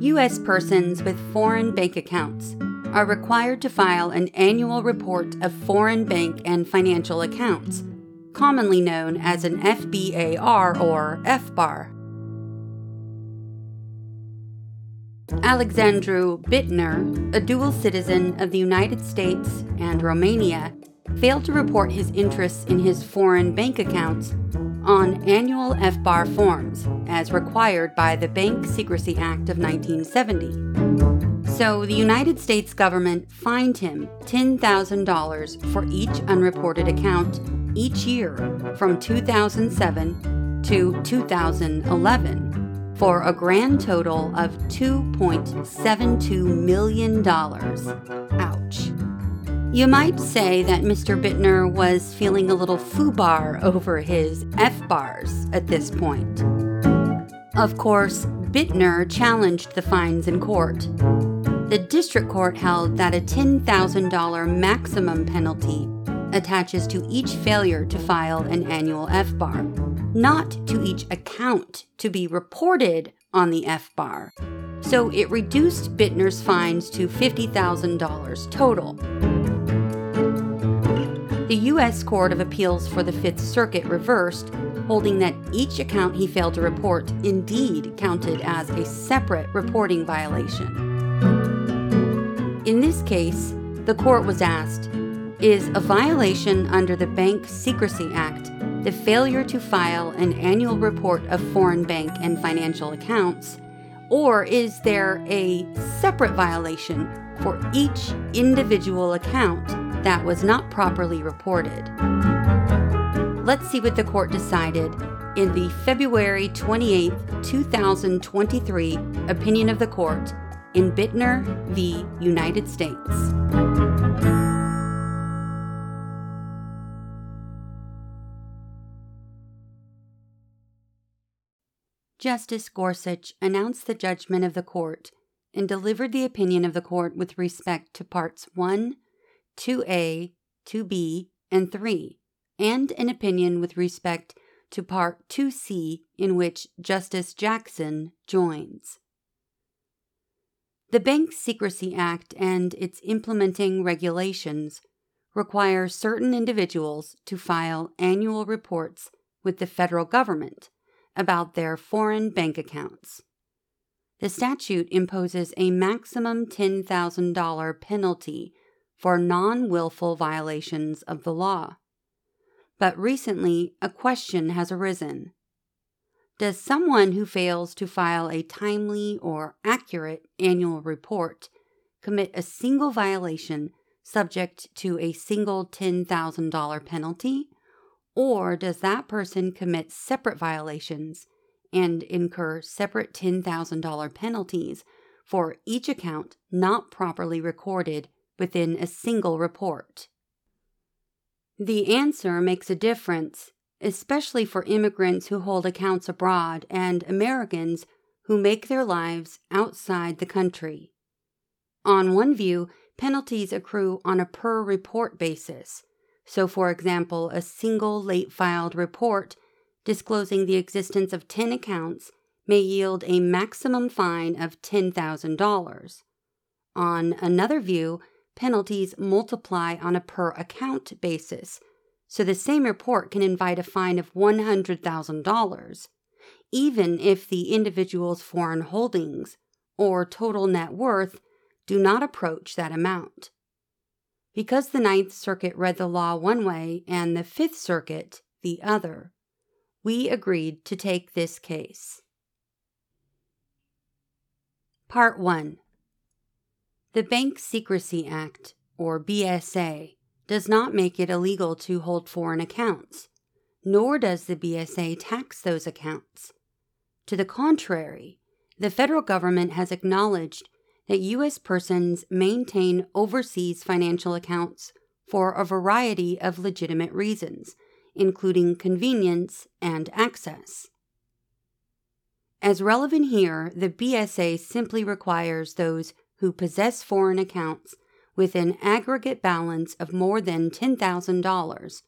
U.S. persons with foreign bank accounts are required to file an annual report of foreign bank and financial accounts, commonly known as an FBAR or FBAR. Alexandru Bittner, a dual citizen of the United States and Romania, failed to report his interests in his foreign bank accounts on annual FBAR forms as required by the Bank Secrecy Act of 1970. So the United States government fined him $10,000 for each unreported account each year from 2007 to 2011 for a grand total of $2.72 million. Ouch. You might say that Mr. Bittner was feeling a little FUBAR over his FBARs at this point. Of course, Bittner challenged the fines in court. The district court held that a $10,000 maximum penalty attaches to each failure to file an annual FBAR, not to each account to be reported on the FBAR. So it reduced Bittner's fines to $50,000 total. The U.S. Court of Appeals for the Fifth Circuit reversed, holding that each account he failed to report indeed counted as a separate reporting violation. In this case, the court was asked Is a violation under the Bank Secrecy Act the failure to file an annual report of foreign bank and financial accounts? Or is there a separate violation for each individual account that was not properly reported. Let's see what the court decided in the February 28, 2023 opinion of the court in Bittner v. United States. Justice Gorsuch announced the judgment of the court and delivered the opinion of the court with respect to parts 1, 2A, 2B, and 3, and an opinion with respect to Part 2C, in which Justice Jackson joins. The Bank Secrecy Act and its implementing regulations require certain individuals to file annual reports with the federal government about their foreign bank accounts. The statute imposes a maximum $10,000 penalty for non willful violations of the law. But recently, a question has arisen. Does someone who fails to file a timely or accurate annual report commit a single violation subject to a single $10,000 penalty? Or does that person commit separate violations and incur separate $10,000 penalties for each account not properly recorded within a single report. The answer makes a difference, especially for immigrants who hold accounts abroad and Americans who make their lives outside the country. On one view, penalties accrue on a per report basis. So, for example, a single late filed report disclosing the existence of 10 accounts may yield a maximum fine of $10,000. On another view, penalties multiply on a per account basis, so the same report can invite a fine of $100,000, even if the individual's foreign holdings or total net worth do not approach that amount. Because the Ninth Circuit read the law one way and the Fifth Circuit the other, we agreed to take this case. Part 1 the Bank Secrecy Act, or BSA, does not make it illegal to hold foreign accounts, nor does the BSA tax those accounts. To the contrary, the federal government has acknowledged that U.S. persons maintain overseas financial accounts for a variety of legitimate reasons, including convenience and access. As relevant here, the BSA simply requires those who possess foreign accounts with an aggregate balance of more than $10,000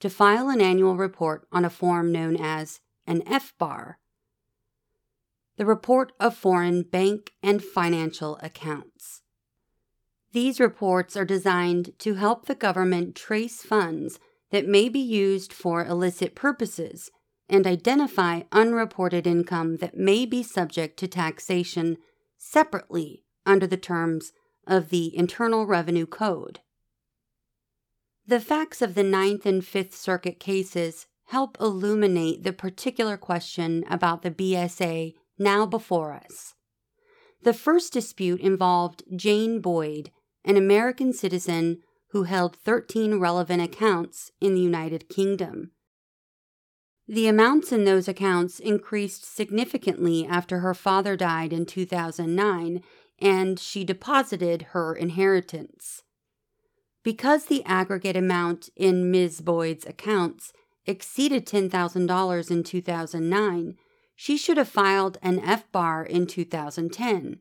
to file an annual report on a form known as an FBAR. the Report of Foreign Bank and Financial Accounts. These reports are designed to help the government trace funds that may be used for illicit purposes and identify unreported income that may be subject to taxation separately under the terms of the Internal Revenue Code. The facts of the Ninth and Fifth Circuit cases help illuminate the particular question about the BSA now before us. The first dispute involved Jane Boyd, an American citizen who held 13 relevant accounts in the United Kingdom. The amounts in those accounts increased significantly after her father died in 2009 and she deposited her inheritance. Because the aggregate amount in Ms. Boyd's accounts exceeded $10,000 in 2009, she should have filed an FBAR in 2010.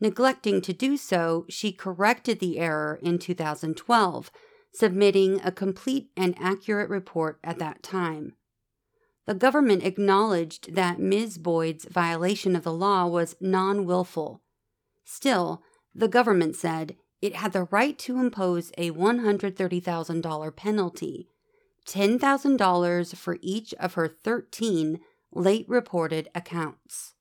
Neglecting to do so, she corrected the error in 2012, submitting a complete and accurate report at that time. The government acknowledged that Ms. Boyd's violation of the law was non willful. Still, the government said it had the right to impose a $130,000 penalty, $10,000 for each of her 13 late reported accounts.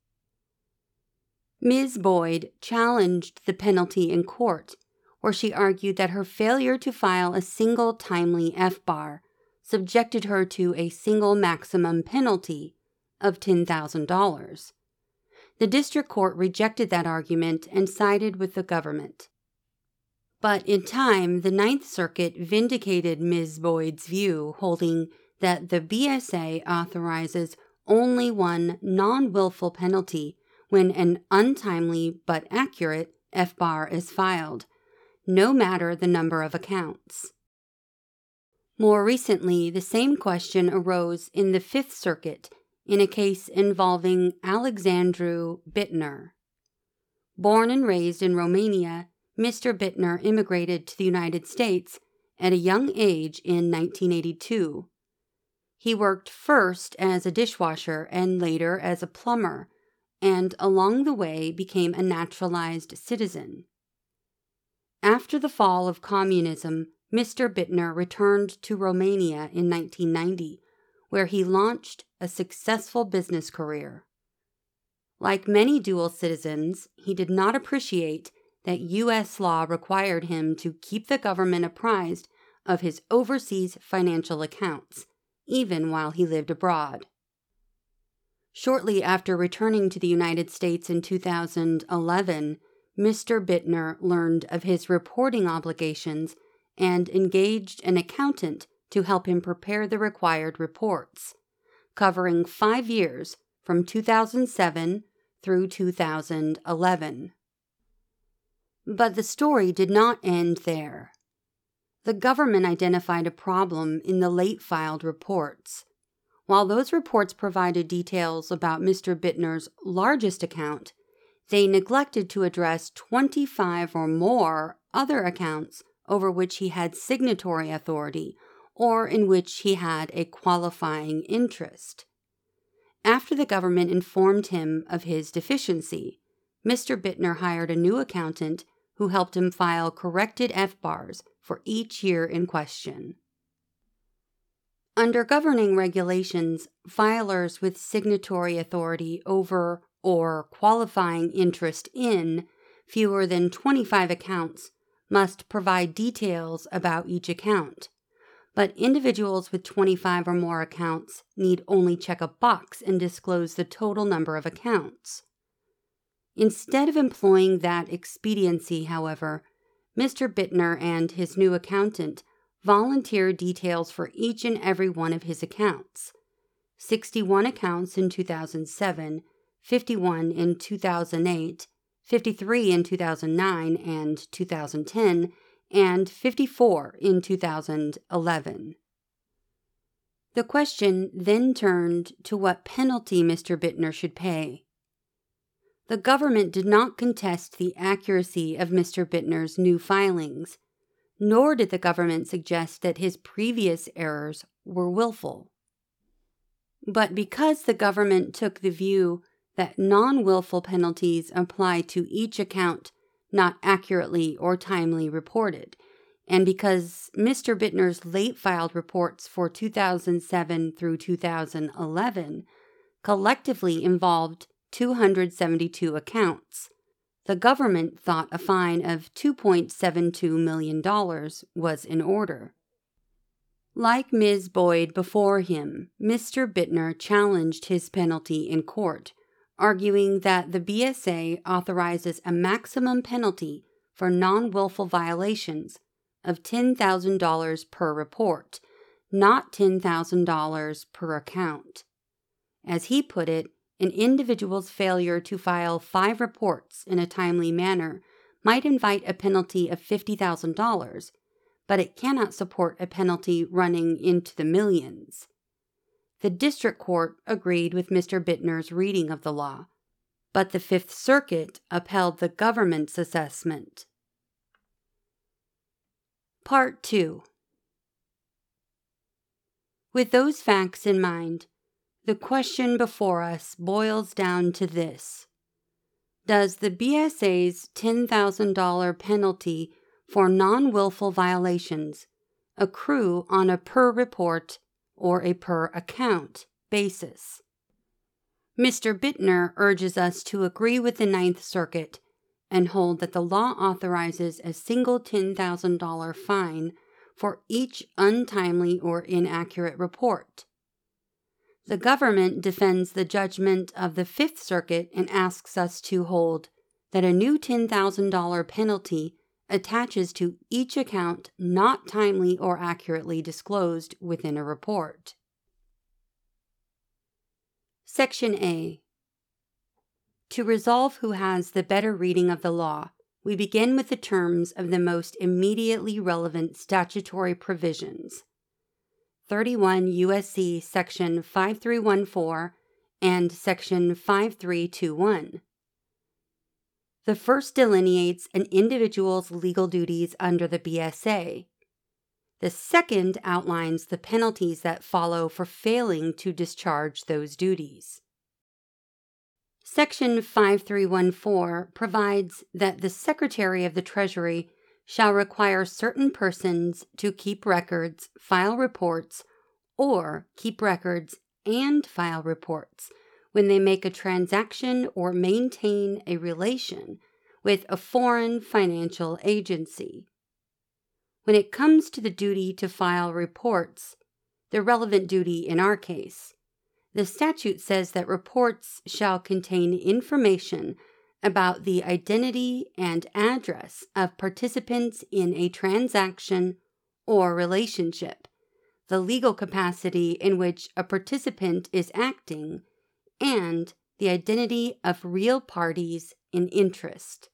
Ms. Boyd challenged the penalty in court, where she argued that her failure to file a single timely FBAR subjected her to a single maximum penalty of $10,000. The district court rejected that argument and sided with the government. But in time, the Ninth Circuit vindicated Ms. Boyd's view, holding that the BSA authorizes only one non willful penalty when an untimely but accurate FBAR is filed, no matter the number of accounts. More recently, the same question arose in the Fifth Circuit in a case involving Alexandru Bittner. Born and raised in Romania, Mr. Bittner immigrated to the United States at a young age in 1982. He worked first as a dishwasher and later as a plumber, and along the way became a naturalized citizen. After the fall of communism, Mr. Bittner returned to Romania in 1990, where he launched a successful business career. Like many dual citizens, he did not appreciate that U.S. law required him to keep the government apprised of his overseas financial accounts, even while he lived abroad. Shortly after returning to the United States in 2011, Mr. Bittner learned of his reporting obligations and engaged an accountant to help him prepare the required reports, covering five years from 2007 through 2011. But the story did not end there. The government identified a problem in the late filed reports. While those reports provided details about Mr. Bittner's largest account, they neglected to address 25 or more other accounts over which he had signatory authority or in which he had a qualifying interest. After the government informed him of his deficiency, Mr. Bittner hired a new accountant who helped him file corrected FBARs for each year in question. Under governing regulations, filers with signatory authority over or qualifying interest in fewer than 25 accounts must provide details about each account. But individuals with 25 or more accounts need only check a box and disclose the total number of accounts. Instead of employing that expediency, however, Mr. Bittner and his new accountant volunteered details for each and every one of his accounts 61 accounts in 2007, 51 in 2008, 53 in 2009 and 2010, and 54 in 2011. The question then turned to what penalty Mr. Bittner should pay. The government did not contest the accuracy of Mr. Bittner's new filings, nor did the government suggest that his previous errors were willful. But because the government took the view that non willful penalties apply to each account not accurately or timely reported. And because Mr. Bittner's late filed reports for 2007 through 2011 collectively involved 272 accounts, the government thought a fine of $2.72 million was in order. Like Ms. Boyd before him, Mr. Bittner challenged his penalty in court, arguing that the BSA authorizes a maximum penalty for non willful violations of $10,000 per report, not $10,000 per account. As he put it, an individual's failure to file five reports in a timely manner might invite a penalty of $50,000, but it cannot support a penalty running into the millions. The district court agreed with Mr. Bittner's reading of the law, but the Fifth Circuit upheld the government's assessment. Part 2 With those facts in mind, the question before us boils down to this Does the BSA's $10,000 penalty for non willful violations accrue on a per report or a per account basis? Mr. Bittner urges us to agree with the Ninth Circuit and hold that the law authorizes a single $10,000 fine for each untimely or inaccurate report. The government defends the judgment of the Fifth Circuit and asks us to hold that a new $10,000 penalty attaches to each account not timely or accurately disclosed within a report. Section A To resolve who has the better reading of the law, we begin with the terms of the most immediately relevant statutory provisions. 31 USC section 5314 and section 5321. The first delineates an individual's legal duties under the BSA. The second outlines the penalties that follow for failing to discharge those duties. Section 5314 provides that the Secretary of the Treasury shall require certain persons to keep records, file reports, or keep records and file reports when they make a transaction or maintain a relation with a foreign financial agency. When it comes to the duty to file reports, the relevant duty in our case, the statute says that reports shall contain information about the identity and address of participants in a transaction or relationship, the legal capacity in which a participant is acting, and the identity of real parties in interest,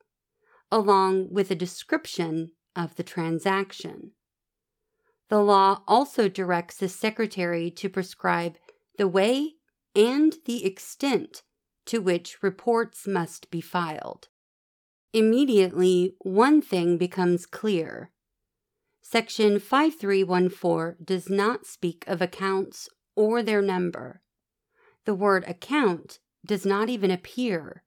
along with a description of the transaction. The law also directs the Secretary to prescribe the way and the extent to which reports must be filed. Immediately, one thing becomes clear. Section 5314 does not speak of accounts or their number. The word account does not even appear.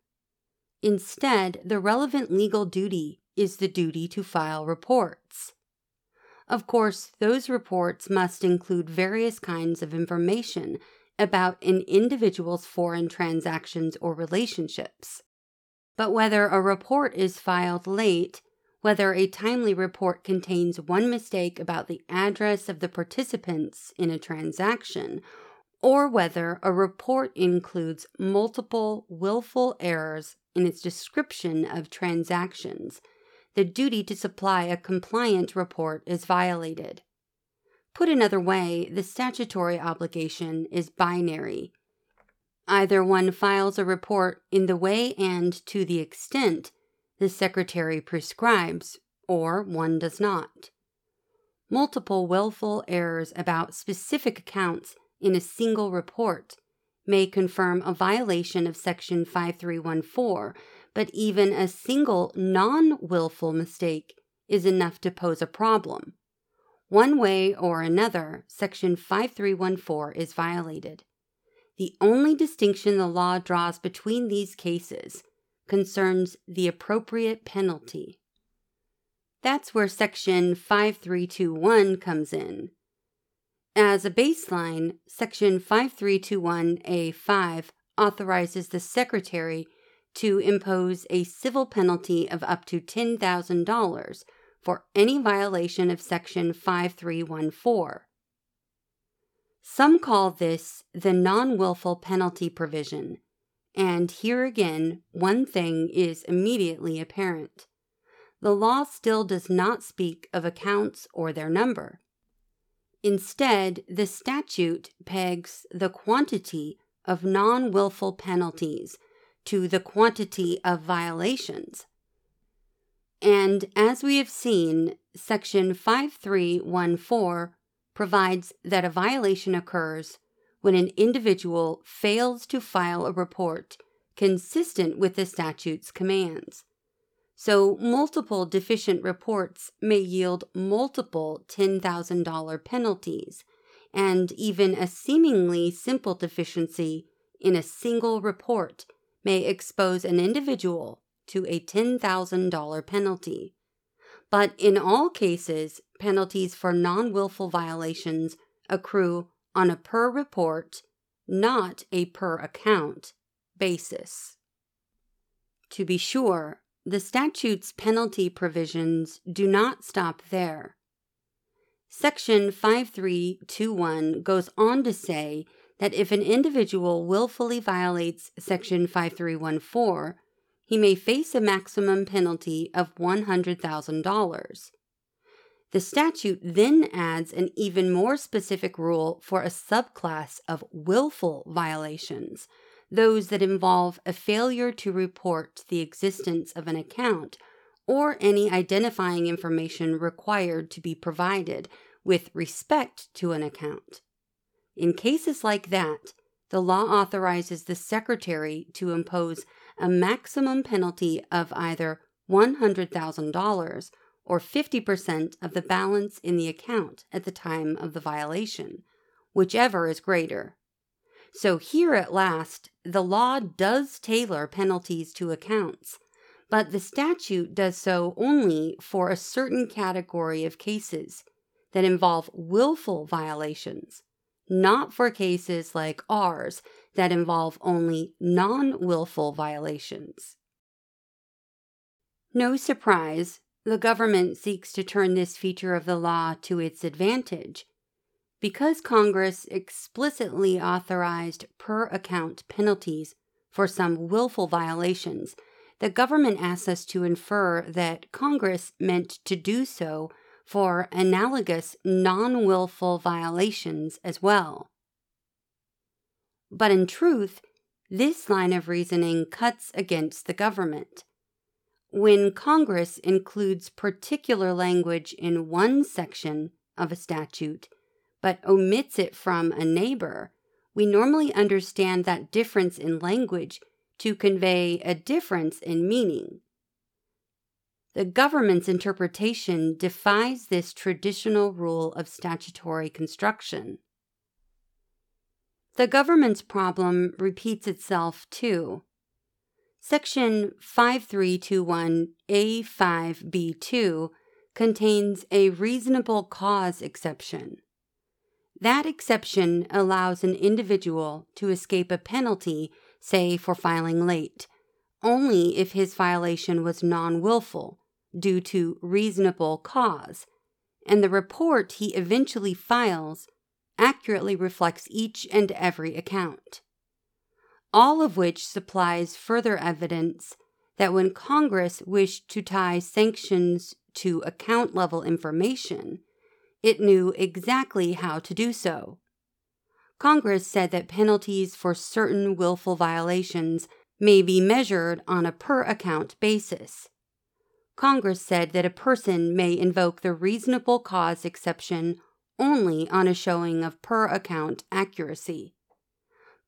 Instead, the relevant legal duty is the duty to file reports. Of course, those reports must include various kinds of information about an individual's foreign transactions or relationships. But whether a report is filed late, whether a timely report contains one mistake about the address of the participants in a transaction, or whether a report includes multiple willful errors in its description of transactions, the duty to supply a compliant report is violated. Put another way, the statutory obligation is binary. Either one files a report in the way and to the extent the Secretary prescribes, or one does not. Multiple willful errors about specific accounts in a single report may confirm a violation of Section 5314, but even a single non willful mistake is enough to pose a problem. One way or another, Section 5314 is violated. The only distinction the law draws between these cases concerns the appropriate penalty. That's where Section 5321 comes in. As a baseline, Section 5321A5 authorizes the Secretary to impose a civil penalty of up to $10,000 for any violation of Section 5314. Some call this the non willful penalty provision, and here again, one thing is immediately apparent. The law still does not speak of accounts or their number. Instead, the statute pegs the quantity of non willful penalties to the quantity of violations. And as we have seen, Section 5314 provides that a violation occurs when an individual fails to file a report consistent with the statute's commands. So, multiple deficient reports may yield multiple $10,000 penalties, and even a seemingly simple deficiency in a single report may expose an individual to a $10,000 penalty. But in all cases, penalties for non willful violations accrue on a per report, not a per account basis. To be sure, the statute's penalty provisions do not stop there. Section 5321 goes on to say that if an individual willfully violates Section 5314, he may face a maximum penalty of $100,000. The statute then adds an even more specific rule for a subclass of willful violations, those that involve a failure to report the existence of an account or any identifying information required to be provided with respect to an account. In cases like that, the law authorizes the Secretary to impose a maximum penalty of either $100,000 or 50% of the balance in the account at the time of the violation, whichever is greater. So here at last, the law does tailor penalties to accounts, but the statute does so only for a certain category of cases that involve willful violations, not for cases like ours that involve only non willful violations. No surprise, the government seeks to turn this feature of the law to its advantage. Because Congress explicitly authorized per account penalties for some willful violations, the government asks us to infer that Congress meant to do so for analogous non willful violations as well. But in truth, this line of reasoning cuts against the government. When Congress includes particular language in one section of a statute, but omits it from a neighbor, we normally understand that difference in language to convey a difference in meaning. The government's interpretation defies this traditional rule of statutory construction. The government's problem repeats itself too. Section 5321A5B2 contains a reasonable cause exception. That exception allows an individual to escape a penalty, say for filing late, only if his violation was non willful, due to reasonable cause, and the report he eventually files accurately reflects each and every account all of which supplies further evidence that when Congress wished to tie sanctions to account level information, it knew exactly how to do so. Congress said that penalties for certain willful violations may be measured on a per account basis. Congress said that a person may invoke the reasonable cause exception only on a showing of per account accuracy.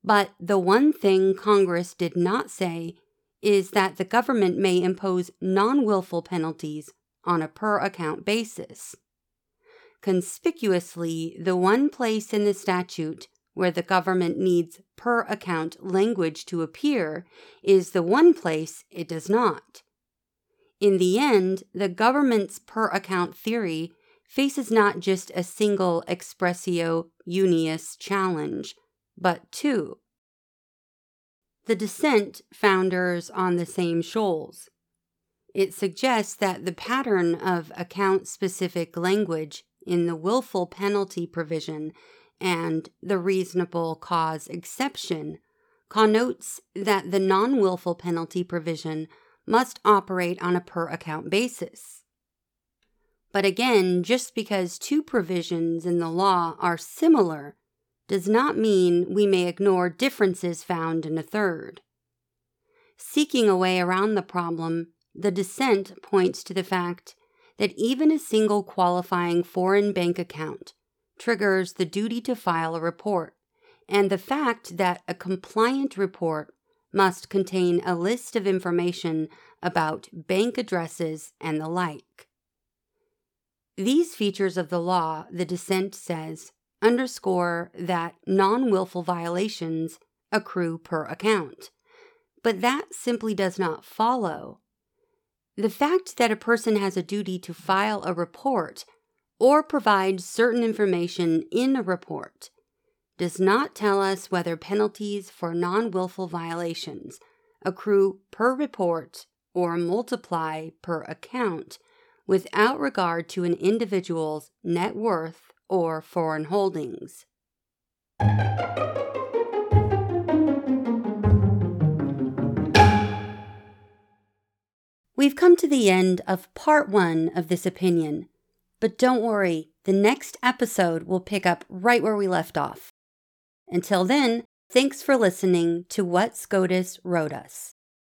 But the one thing Congress did not say is that the government may impose non willful penalties on a per account basis. Conspicuously, the one place in the statute where the government needs per account language to appear is the one place it does not. In the end, the government's per account theory faces not just a single expressio unius challenge, but two. The dissent founders on the same shoals. It suggests that the pattern of account specific language in the willful penalty provision and the reasonable cause exception connotes that the non willful penalty provision must operate on a per account basis. But again, just because two provisions in the law are similar does not mean we may ignore differences found in a third. Seeking a way around the problem, the dissent points to the fact that even a single qualifying foreign bank account triggers the duty to file a report, and the fact that a compliant report must contain a list of information about bank addresses and the like. These features of the law, the dissent says, underscore that non willful violations accrue per account. But that simply does not follow. The fact that a person has a duty to file a report or provide certain information in a report does not tell us whether penalties for non willful violations accrue per report or multiply per account without regard to an individual's net worth or foreign holdings. We've come to the end of part one of this opinion. But don't worry, the next episode will pick up right where we left off. Until then, thanks for listening to What SCOTUS Wrote Us.